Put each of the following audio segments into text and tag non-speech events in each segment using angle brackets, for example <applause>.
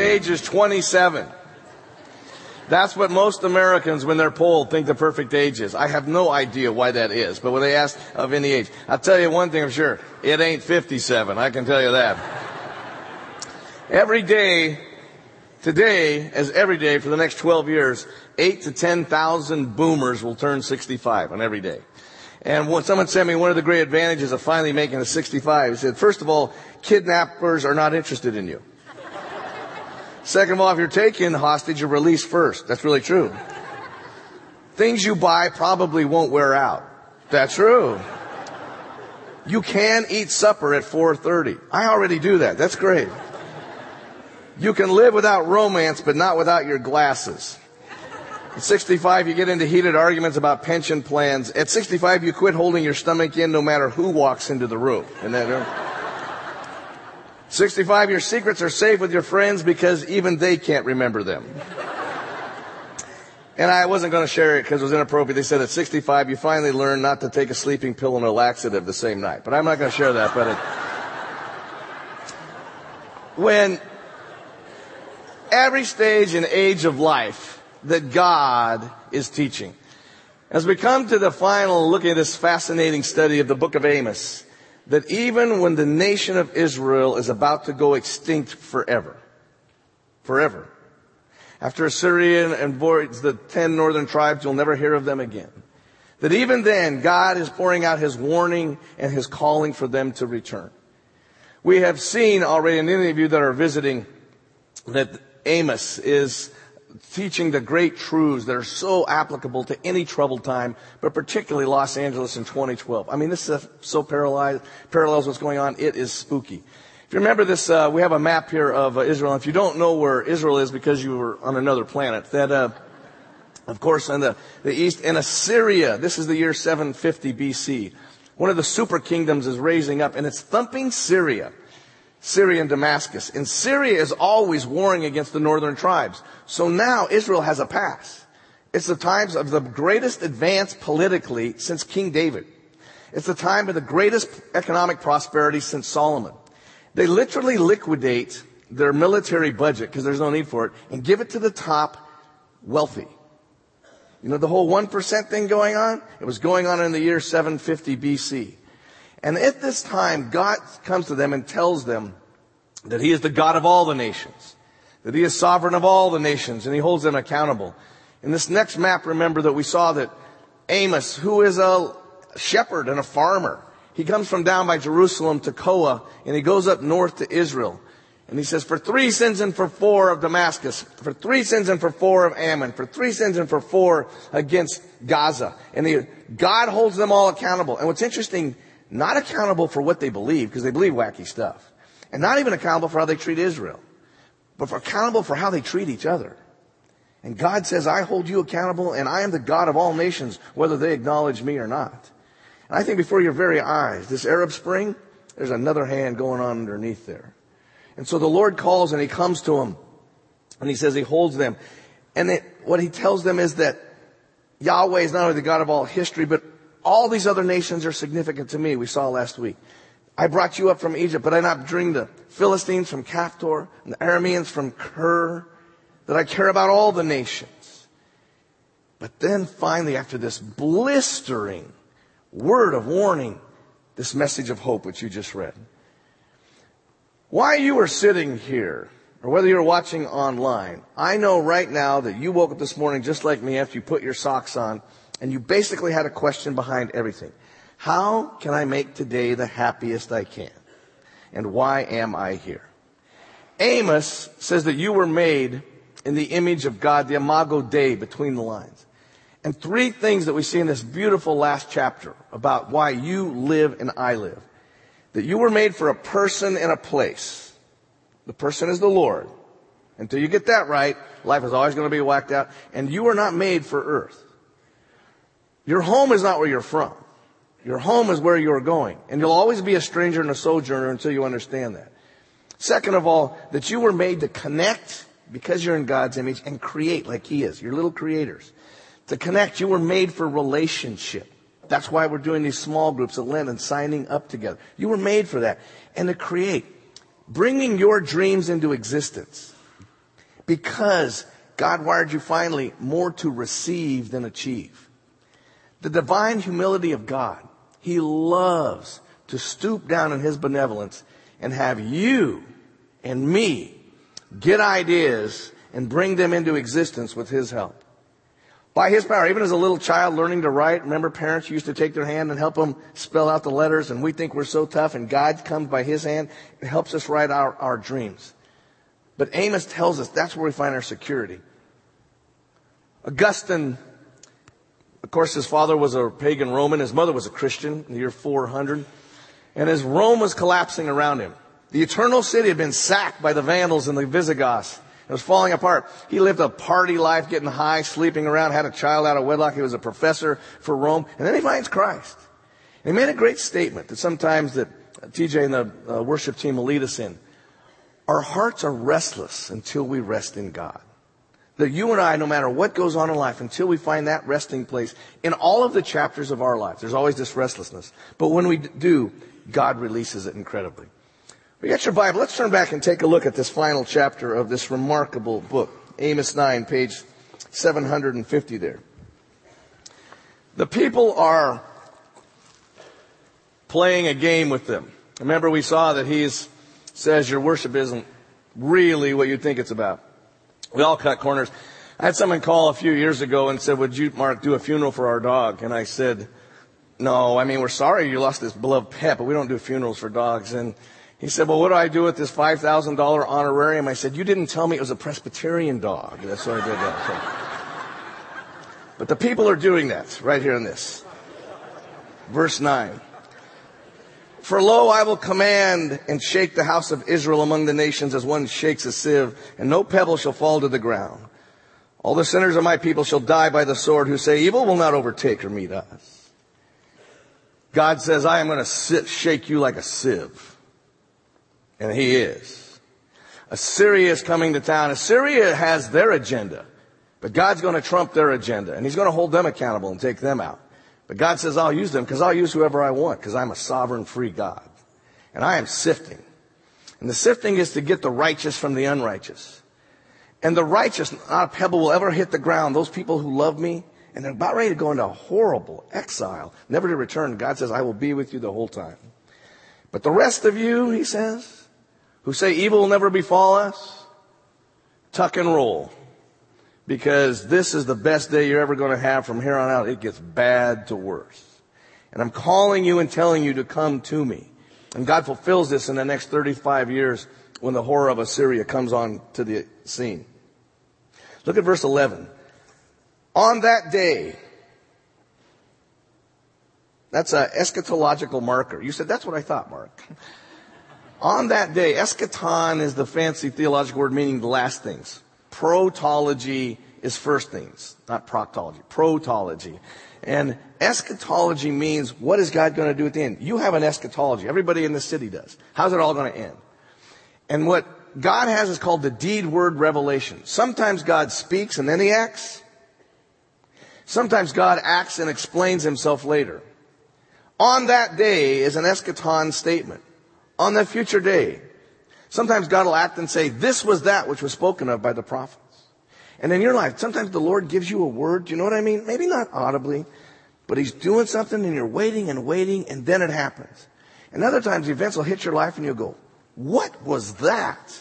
age is 27. That's what most Americans, when they're polled, think the perfect age is. I have no idea why that is, but when they ask of any age, I'll tell you one thing I'm sure. It ain't 57. I can tell you that. every day, today, as every day for the next 12 years, 8 to 10,000 boomers will turn 65 on every day. And when someone sent me one of the great advantages of finally making a 65, he said, first of all, kidnappers are not interested in you. Second of all, if you're taken hostage, you're released first. That's really true. Things you buy probably won't wear out. That's true. You can eat supper at 4.30. I already do that. That's great. You can live without romance, but not without your glasses. At 65, you get into heated arguments about pension plans. At 65, you quit holding your stomach in no matter who walks into the room. And then, 65, your secrets are safe with your friends because even they can't remember them. And I wasn't going to share it because it was inappropriate. They said at 65, you finally learn not to take a sleeping pill and a laxative the same night. But I'm not going to share that. But it, when every stage and age of life that God is teaching, as we come to the final look at this fascinating study of the book of Amos, that even when the nation of Israel is about to go extinct forever, forever, after Assyria and the ten northern tribes, you'll never hear of them again. That even then, God is pouring out His warning and His calling for them to return. We have seen already, and any of you that are visiting, that Amos is teaching the great truths that are so applicable to any troubled time, but particularly Los Angeles in 2012. I mean, this is so parallels, what's going on. It is spooky. If you remember this, uh, we have a map here of uh, Israel. If you don't know where Israel is because you were on another planet, that, uh, of course, on the, the east, and Assyria, this is the year 750 BC. One of the super kingdoms is raising up, and it's thumping Syria. Syria and Damascus. And Syria is always warring against the northern tribes. So now Israel has a pass. It's the times of the greatest advance politically since King David. It's the time of the greatest economic prosperity since Solomon. They literally liquidate their military budget because there's no need for it and give it to the top wealthy. You know the whole 1% thing going on? It was going on in the year 750 BC. And at this time, God comes to them and tells them that He is the God of all the nations, that He is sovereign of all the nations, and He holds them accountable. In this next map, remember that we saw that Amos, who is a shepherd and a farmer, he comes from down by Jerusalem Tekoa, and he goes up north to Israel. And he says, for three sins and for four of Damascus, for three sins and for four of Ammon, for three sins and for four against Gaza. And he, God holds them all accountable. And what's interesting, not accountable for what they believe, because they believe wacky stuff, and not even accountable for how they treat Israel, but for accountable for how they treat each other. And God says, I hold you accountable, and I am the God of all nations, whether they acknowledge me or not. And I think before your very eyes, this Arab Spring, there's another hand going on underneath there. And so the Lord calls and He comes to them, and He says He holds them. And it, what He tells them is that Yahweh is not only the God of all history, but all these other nations are significant to me, we saw last week. I brought you up from Egypt, but I not bring the Philistines from Caphtor and the Arameans from Kir, that I care about all the nations. But then finally, after this blistering word of warning, this message of hope which you just read. Why you are sitting here, or whether you're watching online, I know right now that you woke up this morning just like me after you put your socks on and you basically had a question behind everything. How can I make today the happiest I can? And why am I here? Amos says that you were made in the image of God, the imago Dei, between the lines. And three things that we see in this beautiful last chapter about why you live and I live. That you were made for a person and a place. The person is the Lord. Until you get that right, life is always going to be whacked out. And you are not made for earth. Your home is not where you're from. Your home is where you're going. And you'll always be a stranger and a sojourner until you understand that. Second of all, that you were made to connect because you're in God's image and create like He is. You're little creators. To connect, you were made for relationship. That's why we're doing these small groups at Lent and signing up together. You were made for that. And to create, bringing your dreams into existence. because God wired you finally more to receive than achieve. The divine humility of God. He loves to stoop down in His benevolence and have you and me get ideas and bring them into existence with His help. By His power, even as a little child learning to write, remember parents used to take their hand and help them spell out the letters and we think we're so tough and God comes by His hand and helps us write our, our dreams. But Amos tells us that's where we find our security. Augustine, of course, his father was a pagan Roman. His mother was a Christian in the year 400. And as Rome was collapsing around him, the eternal city had been sacked by the Vandals and the Visigoths. It was falling apart. He lived a party life, getting high, sleeping around, had a child out of wedlock. He was a professor for Rome. And then he finds Christ. And he made a great statement that sometimes that TJ and the uh, worship team will lead us in. Our hearts are restless until we rest in God. That you and I, no matter what goes on in life, until we find that resting place in all of the chapters of our life, there's always this restlessness. But when we do, God releases it incredibly. We got your Bible. Let's turn back and take a look at this final chapter of this remarkable book. Amos 9, page 750 there. The people are playing a game with them. Remember we saw that he says your worship isn't really what you think it's about. We all cut corners. I had someone call a few years ago and said, would you, Mark, do a funeral for our dog? And I said, no, I mean, we're sorry you lost this beloved pet, but we don't do funerals for dogs. And he said, well, what do I do with this $5,000 honorarium? I said, you didn't tell me it was a Presbyterian dog. That's what I did that. So. But the people are doing that right here in this. Verse 9. For lo, I will command and shake the house of Israel among the nations as one shakes a sieve, and no pebble shall fall to the ground. All the sinners of my people shall die by the sword who say, evil will not overtake or meet us. God says, I am going to shake you like a sieve. And he is. Assyria is coming to town. Assyria has their agenda. But God's going to trump their agenda. And he's going to hold them accountable and take them out. But God says, I'll use them because I'll use whoever I want because I'm a sovereign free God. And I am sifting. And the sifting is to get the righteous from the unrighteous. And the righteous, not a pebble will ever hit the ground. Those people who love me, and they're about ready to go into horrible exile, never to return. God says, I will be with you the whole time. But the rest of you, he says, who say evil will never befall us, tuck and roll. Because this is the best day you're ever going to have from here on out. It gets bad to worse. And I'm calling you and telling you to come to me. And God fulfills this in the next 35 years when the horror of Assyria comes on to the scene. Look at verse 11. On that day, that's an eschatological marker. You said, that's what I thought, Mark. <laughs> On that day, eschaton is the fancy theological word meaning the last things. Protology is first things, not proctology. Protology. And eschatology means what is God going to do at the end? You have an eschatology. Everybody in the city does. How's it all going to end? And what God has is called the deed word revelation. Sometimes God speaks and then he acts. Sometimes God acts and explains himself later. On that day is an eschaton statement on that future day. Sometimes God will act and say, this was that which was spoken of by the prophets. And in your life, sometimes the Lord gives you a word. Do you know what I mean? Maybe not audibly, but He's doing something and you're waiting and waiting and then it happens. And other times events will hit your life and you'll go, what was that?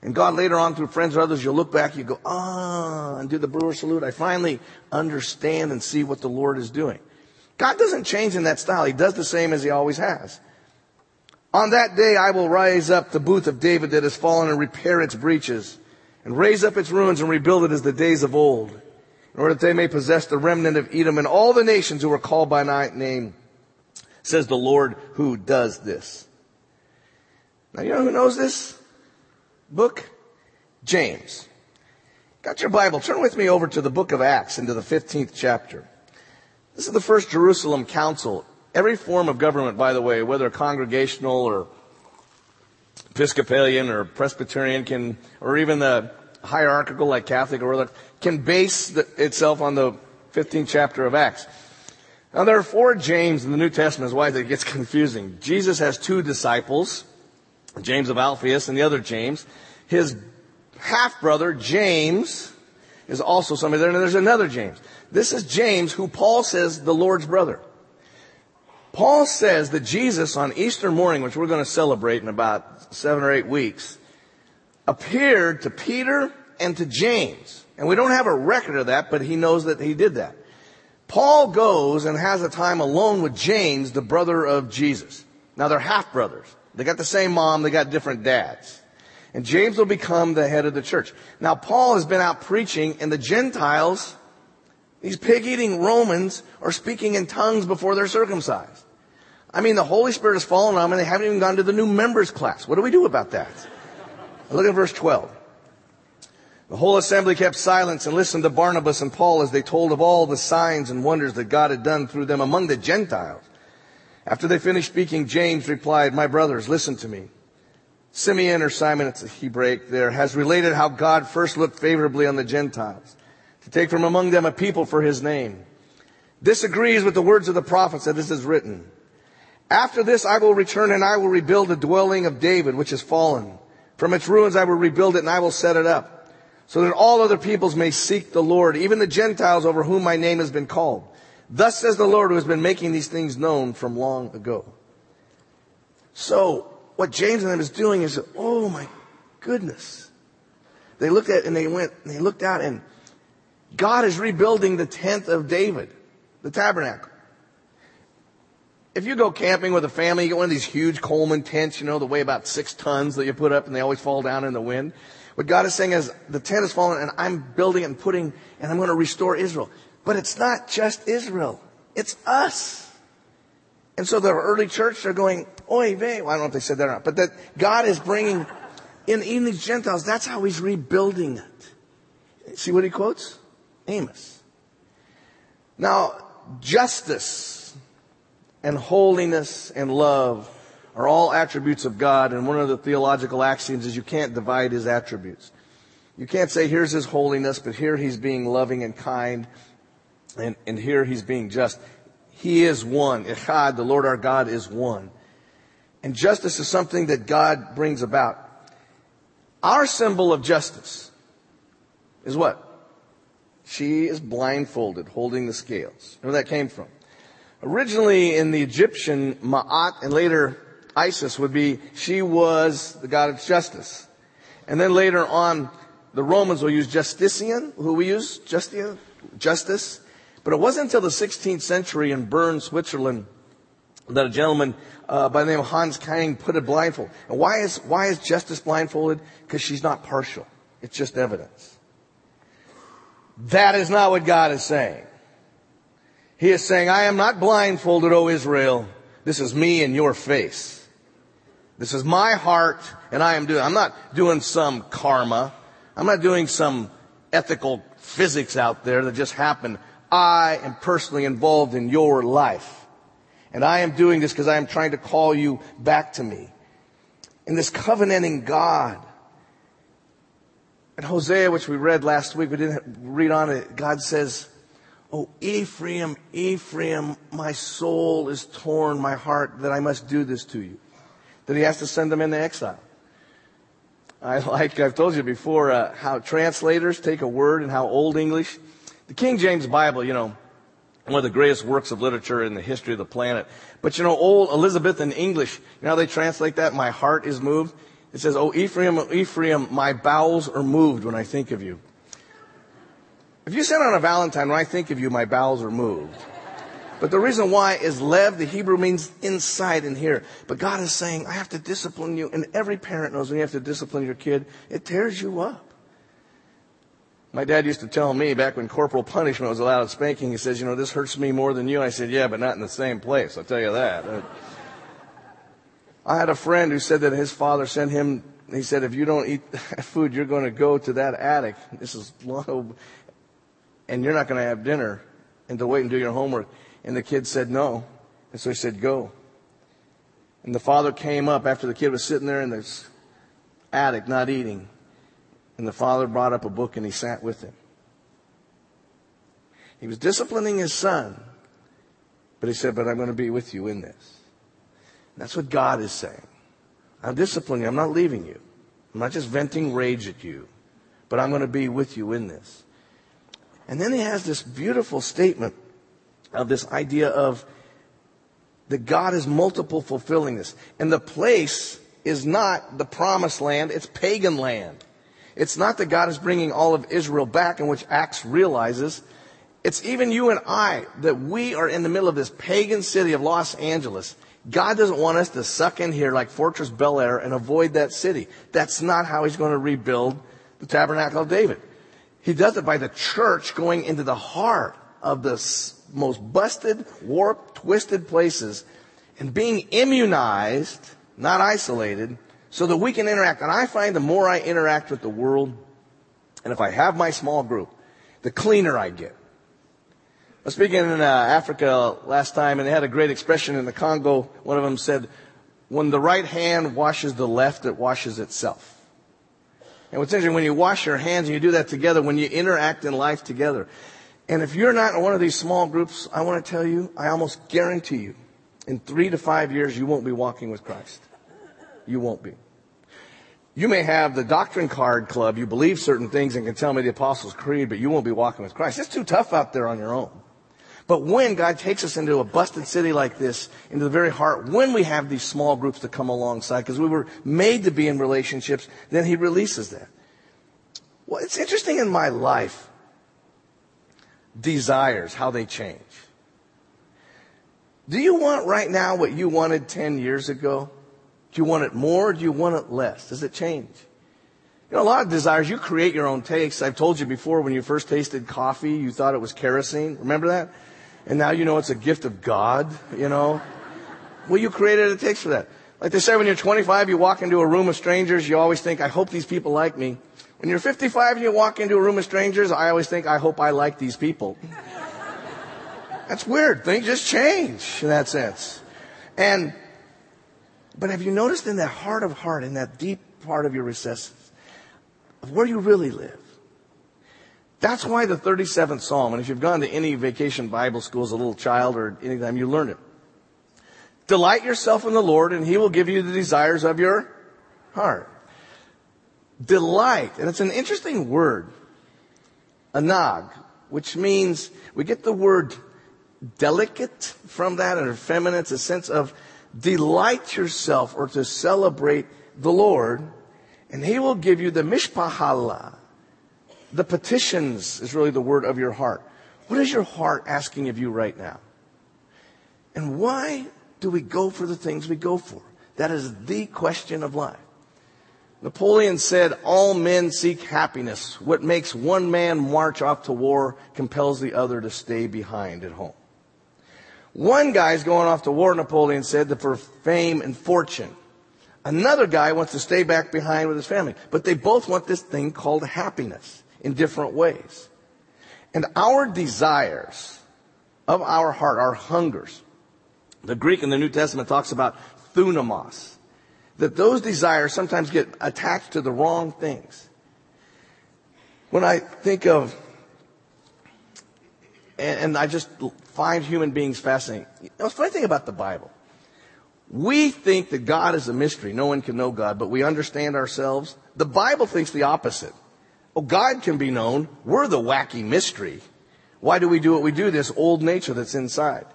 And God later on through friends or others, you'll look back, you go, ah, and do the brewer salute. I finally understand and see what the Lord is doing. God doesn't change in that style. He does the same as He always has. On that day I will rise up the booth of David that has fallen and repair its breaches and raise up its ruins and rebuild it as the days of old in order that they may possess the remnant of Edom and all the nations who are called by my name, says the Lord who does this. Now you know who knows this book? James. Got your Bible. Turn with me over to the book of Acts into the 15th chapter. This is the first Jerusalem council Every form of government, by the way, whether congregational or Episcopalian or Presbyterian can, or even the hierarchical like Catholic or other, can base the, itself on the 15th chapter of Acts. Now there are four James in the New Testament, is why it gets <laughs> confusing. Jesus has two disciples, James of Alphaeus and the other James. His half brother, James, is also somebody there. And there's another James. This is James, who Paul says the Lord's brother. Paul says that Jesus on Easter morning, which we're going to celebrate in about seven or eight weeks, appeared to Peter and to James. And we don't have a record of that, but he knows that he did that. Paul goes and has a time alone with James, the brother of Jesus. Now they're half brothers. They got the same mom, they got different dads. And James will become the head of the church. Now Paul has been out preaching and the Gentiles, these pig-eating Romans are speaking in tongues before they're circumcised. I mean, the Holy Spirit has fallen on them and they haven't even gone to the new members class. What do we do about that? Look at verse 12. The whole assembly kept silence and listened to Barnabas and Paul as they told of all the signs and wonders that God had done through them among the Gentiles. After they finished speaking, James replied, My brothers, listen to me. Simeon or Simon, it's a Hebraic there, has related how God first looked favorably on the Gentiles to take from among them a people for his name. This agrees with the words of the prophets that this is written. After this I will return and I will rebuild the dwelling of David, which has fallen. From its ruins I will rebuild it and I will set it up so that all other peoples may seek the Lord, even the Gentiles over whom my name has been called. Thus says the Lord who has been making these things known from long ago. So, what James and them is doing is, oh my goodness. They looked at and they went, and they looked out and God is rebuilding the tent of David, the tabernacle. If you go camping with a family, you get one of these huge Coleman tents, you know, the weigh about six tons that you put up and they always fall down in the wind. What God is saying is the tent has fallen and I'm building and putting and I'm going to restore Israel. But it's not just Israel. It's us. And so the early church, they're going, oy vey. Well, I don't know if they said that or not, but that God is bringing in even these Gentiles. That's how he's rebuilding it. See what he quotes? Amos. Now, justice and holiness and love are all attributes of God, and one of the theological axioms is you can't divide his attributes. You can't say, here's his holiness, but here he's being loving and kind, and, and here he's being just. He is one. Echad, the Lord our God, is one. And justice is something that God brings about. Our symbol of justice is what? She is blindfolded, holding the scales. Where that came from? Originally in the Egyptian Ma'at and later Isis would be, she was the god of justice. And then later on, the Romans will use Justinian, who we use, Justinian, justice. But it wasn't until the 16th century in Bern, Switzerland, that a gentleman uh, by the name of Hans Kang put a blindfold. And why is why is justice blindfolded? Because she's not partial. It's just evidence. That is not what God is saying. He is saying, I am not blindfolded, O Israel. This is me in your face. This is my heart and I am doing, I'm not doing some karma. I'm not doing some ethical physics out there that just happened. I am personally involved in your life. And I am doing this because I am trying to call you back to me. In this covenanting God. In Hosea, which we read last week, we didn't read on it, God says, Oh, Ephraim, Ephraim, my soul is torn, my heart, that I must do this to you that he has to send them into exile. I <laughs> like, I've told you before, uh, how translators take a word and how Old English, the King James Bible, you know, one of the greatest works of literature in the history of the planet. But you know, old Elizabethan English, you know how they translate that? My heart is moved. It says, Oh, Ephraim, Ephraim, my bowels are moved when I think of you. If you said on a Valentine, when I think of you, my bowels are moved. But the reason why is lev, the Hebrew means inside in here. But God is saying, I have to discipline you. And every parent knows when you have to discipline your kid, it tears you up. My dad used to tell me back when corporal punishment was allowed spanking, he says, you know, this hurts me more than you. I said, yeah, but not in the same place. I'll tell you that. Uh, I had a friend who said that his father sent him, he said, if you don't eat <laughs> food, you're going to go to that attic. This is low, and you're not going to have dinner and to wait and do your homework. And the kid said no. And so he said, go. And the father came up after the kid was sitting there in this attic, not eating. And the father brought up a book and he sat with him. He was disciplining his son, but he said, but I'm going to be with you in this. And that's what God is saying. I'm disciplining you. I'm not leaving you. I'm not just venting rage at you. but I'm going to be with you in this. And then he has this beautiful statement of this idea of that God is multiple fulfilling this. And the place is not the promised land, it's pagan land. It's not that God is bringing all of Israel back, in which Acts realizes. It's even you and I that we are in the middle of this pagan city of Los Angeles. God doesn't want us to suck in here like Fortress Bel Air and avoid that city. That's not how He's going to rebuild the tabernacle of David. He does it by the church going into the heart of the most busted, warped, twisted places and being immunized, not isolated, so that we can interact. And I find the more I interact with the world, and if I have my small group, the cleaner I get. I was speaking in uh, Africa last time, and they had a great expression in the Congo. One of them said, when the right hand washes the left, it washes itself. And what's interesting, when you wash your hands and you do that together, when you interact in life together, and if you're not in one of these small groups, I want to tell you, I almost guarantee you, in three to five years, you won't be walking with Christ. You won't be. You may have the doctrine card club, you believe certain things and can tell me the Apostles' Creed, but you won't be walking with Christ. It's too tough out there on your own. But when God takes us into a busted city like this, into the very heart, when we have these small groups to come alongside, because we were made to be in relationships, then He releases that. Well, it's interesting in my life, desires, how they change. Do you want right now what you wanted 10 years ago? Do you want it more? do you want it less? Does it change? You know, a lot of desires, you create your own tastes. I've told you before when you first tasted coffee, you thought it was kerosene. Remember that? And now you know it's a gift of God, you know? Well, you created a taste for that. Like they say, when you're 25, you walk into a room of strangers, you always think, I hope these people like me. When you're 55 and you walk into a room of strangers, I always think, I hope I like these people. That's weird. Things just change in that sense. And, but have you noticed in that heart of heart, in that deep part of your recesses, of where you really live? That's why the 37th Psalm, and if you've gone to any vacation Bible school as a little child or anytime, you learn it. Delight yourself in the Lord and He will give you the desires of your heart. Delight, and it's an interesting word, anag, which means we get the word delicate from that and feminine. It's a sense of delight yourself or to celebrate the Lord, and He will give you the mishpahala. The petitions is really the word of your heart. What is your heart asking of you right now? And why do we go for the things we go for? That is the question of life. Napoleon said, all men seek happiness. What makes one man march off to war compels the other to stay behind at home. One guy's going off to war, Napoleon said, for fame and fortune. Another guy wants to stay back behind with his family. But they both want this thing called happiness in different ways. And our desires of our heart, our hungers, the Greek in the New Testament talks about thunamos, that those desires sometimes get attached to the wrong things. When I think of, and, I just find human beings fascinating. You know, the funny thing about the Bible. We think that God is a mystery. No one can know God, but we understand ourselves. The Bible thinks the opposite. Oh, God can be known. We're the wacky mystery. Why do we do what we do? This old nature that's inside.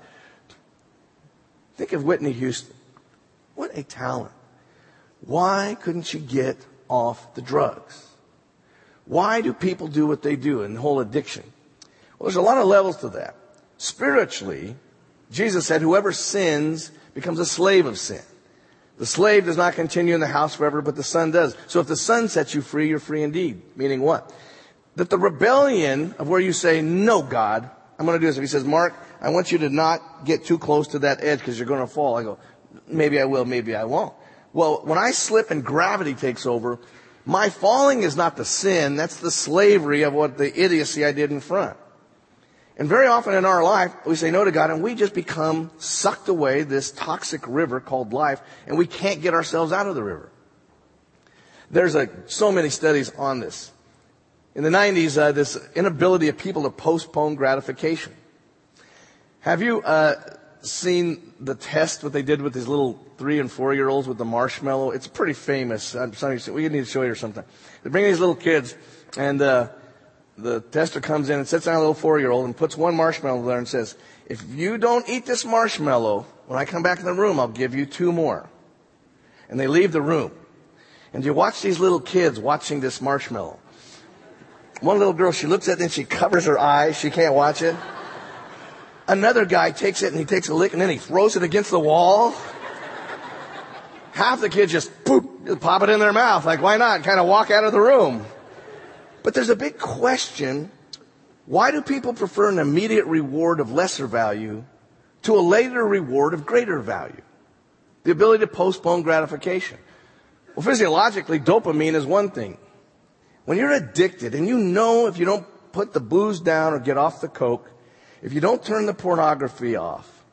Think of Whitney Houston. What a talent. Why couldn't she get off the drugs? Why do people do what they do in the whole addiction? Well, there's a lot of levels to that. Spiritually, Jesus said, whoever sins becomes a slave of sin. The slave does not continue in the house forever, but the son does. So if the son sets you free, you're free indeed. Meaning what? That the rebellion of where you say, no, God, I'm going to do this. If he says, Mark, I want you to not get too close to that edge because you're going to fall. I go, maybe I will, maybe I won't. Well, when I slip and gravity takes over, my falling is not the sin, that's the slavery of what the idiocy I did in front. And very often in our life, we say no to God and we just become sucked away this toxic river called life and we can't get ourselves out of the river. There's a, so many studies on this. In the 90s, uh, this inability of people to postpone gratification. Have you uh, seen the test, what they did with these little three and four year olds with the marshmallow? It's pretty famous. I'm sorry, we need to show you sometime. They bring these little kids And uh, the tester comes in and sits down a little four-year-old and puts one marshmallow there and says, if you don't eat this marshmallow, when I come back in the room, I'll give you two more. And they leave the room. And you watch these little kids watching this marshmallow. One little girl, she looks at it and she covers her eyes. She can't watch it. Another guy takes it and he takes a lick and then he throws it against the wall. Half the kids just poop, pop it in their mouth. Like, why not? Kind of walk out of the room. But there's a big question. Why do people prefer an immediate reward of lesser value to a later reward of greater value? The ability to postpone gratification. Well, physiologically, dopamine is one thing. When you're addicted and you know if you don't put the booze down or get off the coke, if you don't turn the pornography off,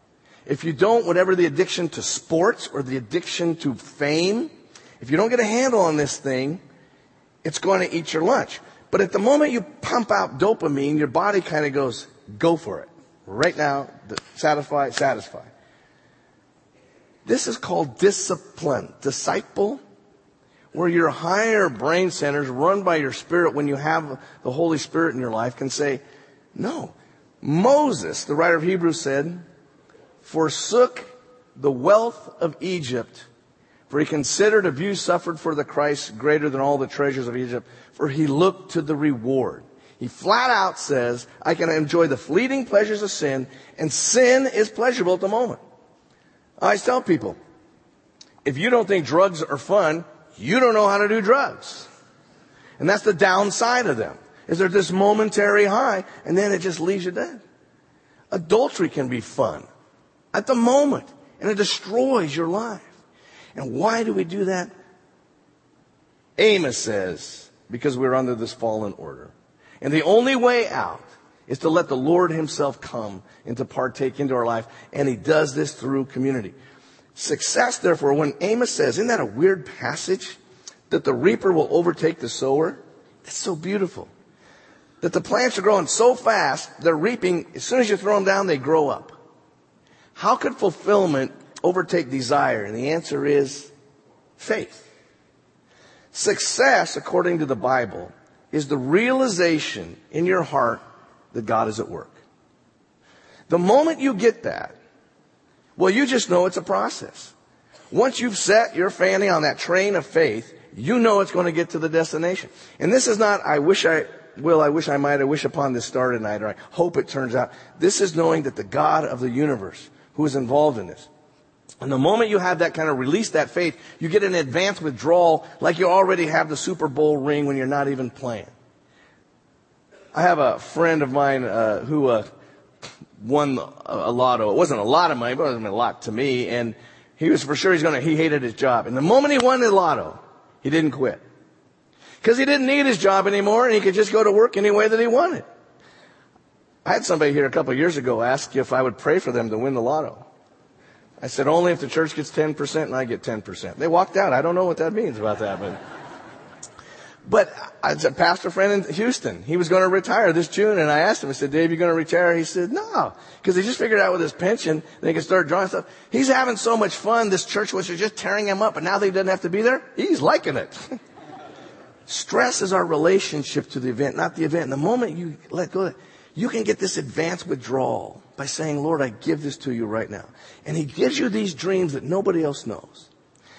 if you don't, whatever the addiction to sports or the addiction to fame, if you don't get a handle on this thing, it's going to eat your lunch. But at the moment you pump out dopamine, your body kind of goes, go for it. Right now, satisfy, satisfy. This is called discipline. Disciple, where your higher brain centers run by your spirit when you have the Holy Spirit in your life can say, no. Moses, the writer of Hebrews said, forsook the wealth of Egypt, for he considered abuse suffered for the Christ greater than all the treasures of Egypt, for he looked to the reward. He flat out says, I can enjoy the fleeting pleasures of sin, and sin is pleasurable at the moment. I tell people, if you don't think drugs are fun, you don't know how to do drugs. And that's the downside of them, is they're this momentary high, and then it just leaves you dead. Adultery can be fun at the moment, and it destroys your life. And why do we do that? Amos says, because we're under this fallen order. And the only way out is to let the Lord himself come and to partake into our life. And he does this through community. Success, therefore, when Amos says, isn't that a weird passage? That the reaper will overtake the sower? That's so beautiful. That the plants are growing so fast, they're reaping, as soon as you throw them down, they grow up. How could fulfillment overtake desire? And the answer is faith. Success, according to the Bible, is the realization in your heart that God is at work. The moment you get that, well, you just know it's a process. Once you've set your fanny on that train of faith, you know it's going to get to the destination. And this is not, I wish I will, I wish I might, I wish upon this star tonight, or I hope it turns out. This is knowing that the God of the universe, who is involved in this. And the moment you have that kind of release that faith, you get an advanced withdrawal like you already have the Super Bowl ring when you're not even playing. I have a friend of mine uh, who uh, won a, lotto. It wasn't a lot of money, but it wasn't a lot to me. And he was for sure he's going to, he hated his job. And the moment he won the lotto, he didn't quit. Because he didn't need his job anymore and he could just go to work any way that he wanted. I had somebody here a couple years ago ask if I would pray for them to win the lotto. I said, only if the church gets 10% and I get 10%. They walked out. I don't know what that means about that, but. But I a pastor friend in Houston. He was going to retire this June, and I asked him. I said, "Dave, you going to retire?" He said, "No," because he just figured out with his pension they can start drawing stuff. He's having so much fun. This church was just tearing him up, but now they doesn't have to be there. He's liking it. <laughs> Stress is our relationship to the event, not the event. And the moment you let go, you can get this advanced withdrawal by saying, Lord, I give this to you right now. And he gives you these dreams that nobody else knows.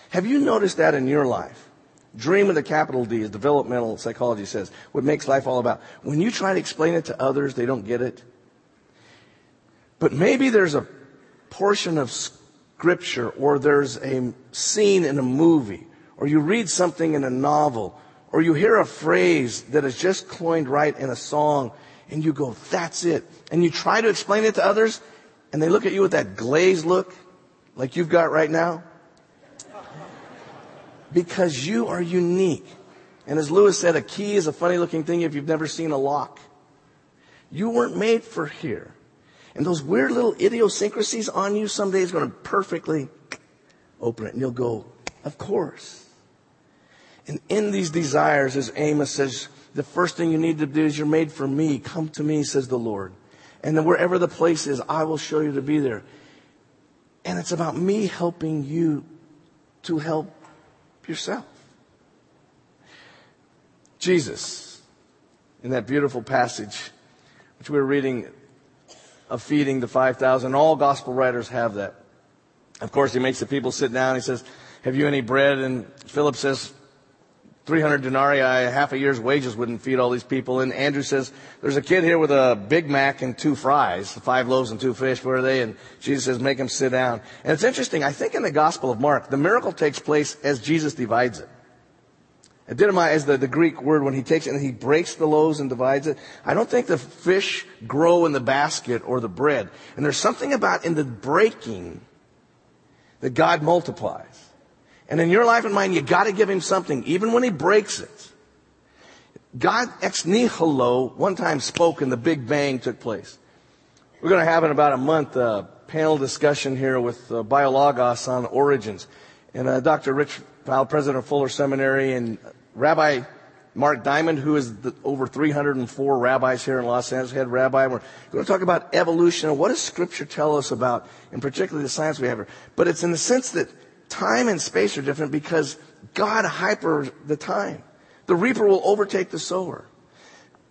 Have you noticed that in your life? Dream with a capital D, as developmental psychology says, what makes life all about. When you try to explain it to others, they don't get it. But maybe there's a portion of scripture or there's a scene in a movie or you read something in a novel or you hear a phrase that is just coined right in a song and you go, that's it. And you try to explain it to others and they look at you with that glazed look like you've got right now. Because you are unique. And as Lewis said, a key is a funny looking thing if you've never seen a lock. You weren't made for here. And those weird little idiosyncrasies on you someday is going to perfectly open it. And you'll go, of course. And in these desires, as Amos says, the first thing you need to do is you're made for me. Come to me, says the Lord. And then wherever the place is, I will show you to be there. And it's about me helping you to help yourself. Jesus in that beautiful passage, which we were reading of feeding the 5,000. All gospel writers have that. Of course, he makes the people sit down. He says, have you any bread? And Philip says, 300 denarii, half a year's wages wouldn't feed all these people. And Andrew says, there's a kid here with a Big Mac and two fries, five loaves and two fish. Where are they? And Jesus says, make him sit down. And it's interesting. I think in the Gospel of Mark, the miracle takes place as Jesus divides it. Didymi is the, the Greek word when he takes it and he breaks the loaves and divides it. I don't think the fish grow in the basket or the bread. And there's something about in the breaking that God multiplies. And in your life and mine, you gotta give him something, even when he breaks it. God ex nihilo one time spoke and the Big Bang took place. We're gonna have in about a month a panel discussion here with uh, Biologos on origins. And uh, Dr. Rich Mouw, president of Fuller Seminary, and Rabbi Mark Diamond, who is the, over 304 rabbis here in Los Angeles, head rabbi. We're going to talk about evolution and what does Scripture tell us about, and particularly the science we have here. But it's in the sense that time and space are different because God hyper the time. The reaper will overtake the sower.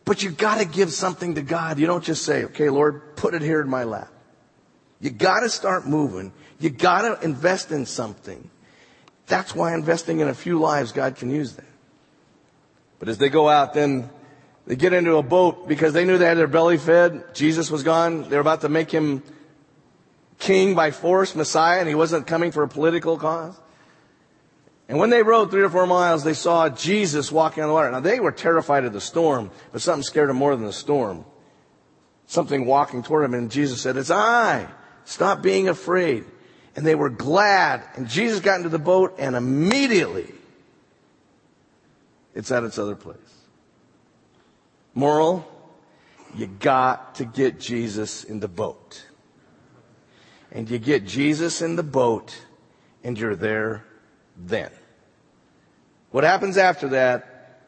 But you gotta give something to God. You don't just say, okay, Lord, put it here in my lap. You gotta start moving. You gotta invest in something. That's why investing in a few lives, God can use that. But as they go out, then they get into a boat because they knew they had their belly fed. Jesus was gone. They're about to make him king by force, Messiah, and he wasn't coming for a political cause. And when they rode three or four miles, they saw Jesus walking on the water. Now they were terrified of the storm, but something scared them more than the storm. Something walking toward them, and Jesus said, it's I. Stop being afraid. And they were glad. And Jesus got into the boat, and immediately it's at its other place. Moral, you got to get Jesus in the boat and you get Jesus in the boat and you're there then. What happens after that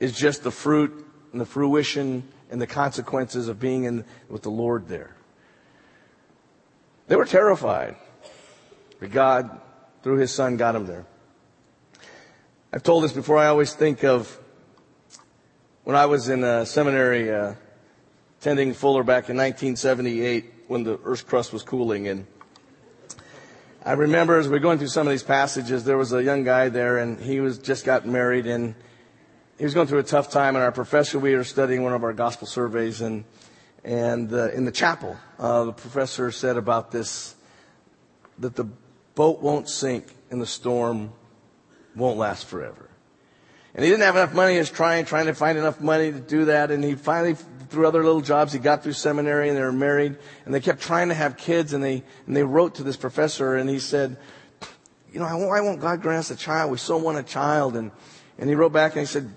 is just the fruit and the fruition and the consequences of being in with the Lord there. They were terrified, but God, through His Son, got them there. I've told this before. I always think of when I was in seminary uh, attending Fuller back in 1978 when the Earth's crust was cooling. And I remember as we are going through some of these passages, there was a young guy there, and he was just got married, and he was going through a tough time. And our professor, we were studying one of our gospel surveys, and and uh, in the chapel, uh, the professor said about this that the boat won't sink and the storm won't last forever. And he didn't have enough money. He was trying, trying to find enough money to do that. And he finally, through other little jobs, he got through seminary and they were married. And they kept trying to have kids. And they, and they wrote to this professor and he said, you know, why won't God grant us a child? We so want a child. And, and he wrote back and he said,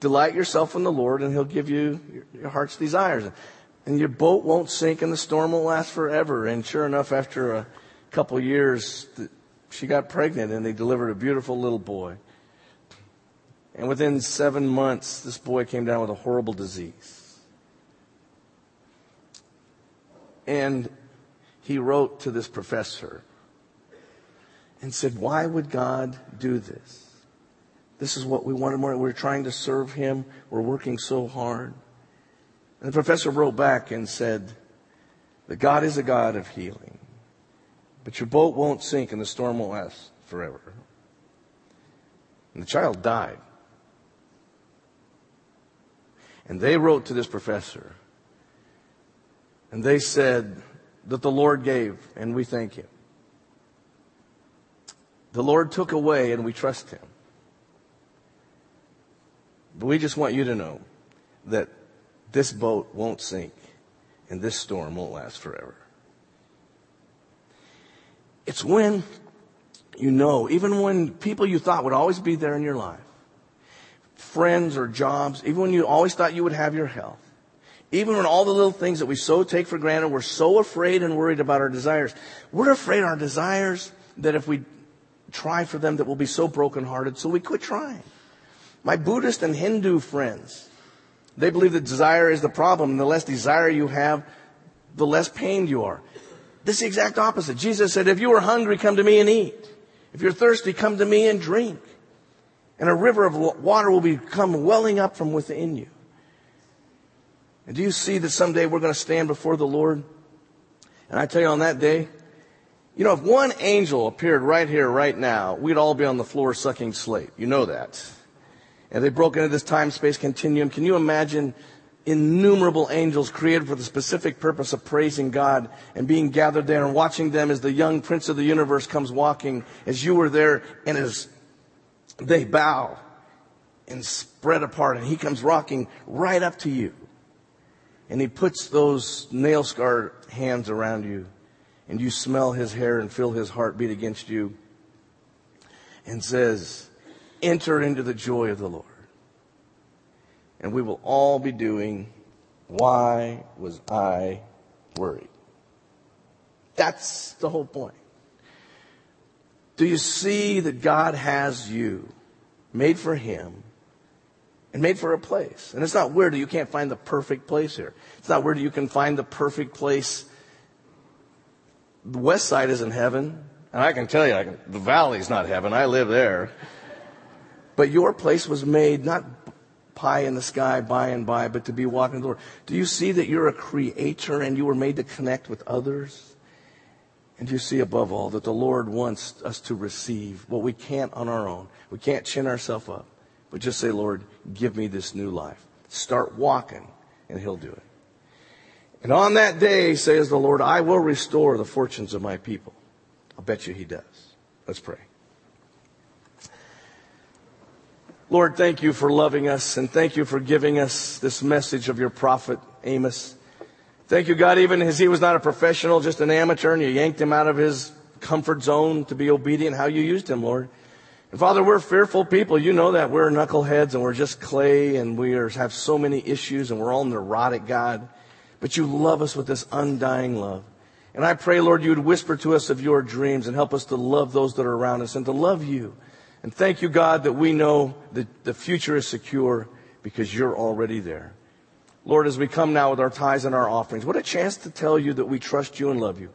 delight yourself in the Lord and he'll give you your, your heart's desires. And your boat won't sink and the storm won't last forever. And sure enough, after a couple years, she got pregnant and they delivered a beautiful little boy. And within seven months, this boy came down with a horrible disease. And he wrote to this professor and said, Why would God do this? This is what we wanted more. We're trying to serve him. We're working so hard. And the professor wrote back and said that God is a God of healing. But your boat won't sink and the storm won't last forever. And the child died. And they wrote to this professor. And they said that the Lord gave, and we thank Him. The Lord took away, and we trust Him. But we just want you to know that this boat won't sink, and this storm won't last forever. It's when you know, even when people you thought would always be there in your life, friends or jobs, even when you always thought you would have your health, even when all the little things that we so take for granted, we're so afraid and worried about our desires. We're afraid our desires that if we try for them that we'll be so brokenhearted, so we quit trying. My Buddhist and Hindu friends, they believe that desire is the problem, and the less desire you have, the less pained you are. This is the exact opposite. Jesus said, if you are hungry, come to me and eat. If you're thirsty, come to me and drink and a river of water will become welling up from within you. And do you see that someday we're going to stand before the Lord? And I tell you on that day, you know, if one angel appeared right here, right now, we'd all be on the floor sucking slate. You know that. And they broke into this time-space continuum. Can you imagine innumerable angels created for the specific purpose of praising God and being gathered there and watching them as the young prince of the universe comes walking as you were there and as they bow and spread apart and he comes rocking right up to you and he puts those nail scarred hands around you and you smell his hair and feel his heart beat against you and says, enter into the joy of the Lord. And we will all be doing, why was I worried? That's the whole point. Do you see that God has you made for him and made for a place? And it's not weird that you can't find the perfect place here. It's not weird that you can find the perfect place. The west side isn't heaven. And I can tell you, can, the valley's not heaven. I live there. But your place was made not pie in the sky by and by, but to be walking the Lord. Do you see that you're a creator and you were made to connect with others? And you see above all that the Lord wants us to receive what we can't on our own. We can't chin ourselves up, but just say, Lord, give me this new life. Start walking and he'll do it. And on that day, says the Lord, I will restore the fortunes of my people. I'll bet you he does. Let's pray. Lord, thank you for loving us and thank you for giving us this message of your prophet Amos. Thank you, God, even as he was not a professional, just an amateur, and you yanked him out of his comfort zone to be obedient, how you used him, Lord. And Father, we're fearful people. You know that. We're knuckleheads and we're just clay and we are, have so many issues and we're all neurotic, God. But you love us with this undying love. And I pray, Lord, you would whisper to us of your dreams and help us to love those that are around us and to love you and thank you, God, that we know that the future is secure because you're already there. Lord, as we come now with our tithes and our offerings, what a chance to tell you that we trust you and love you.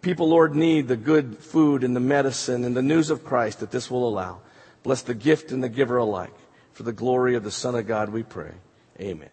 People, Lord, need the good food and the medicine and the news of Christ that this will allow. Bless the gift and the giver alike. For the glory of the Son of God, we pray. Amen.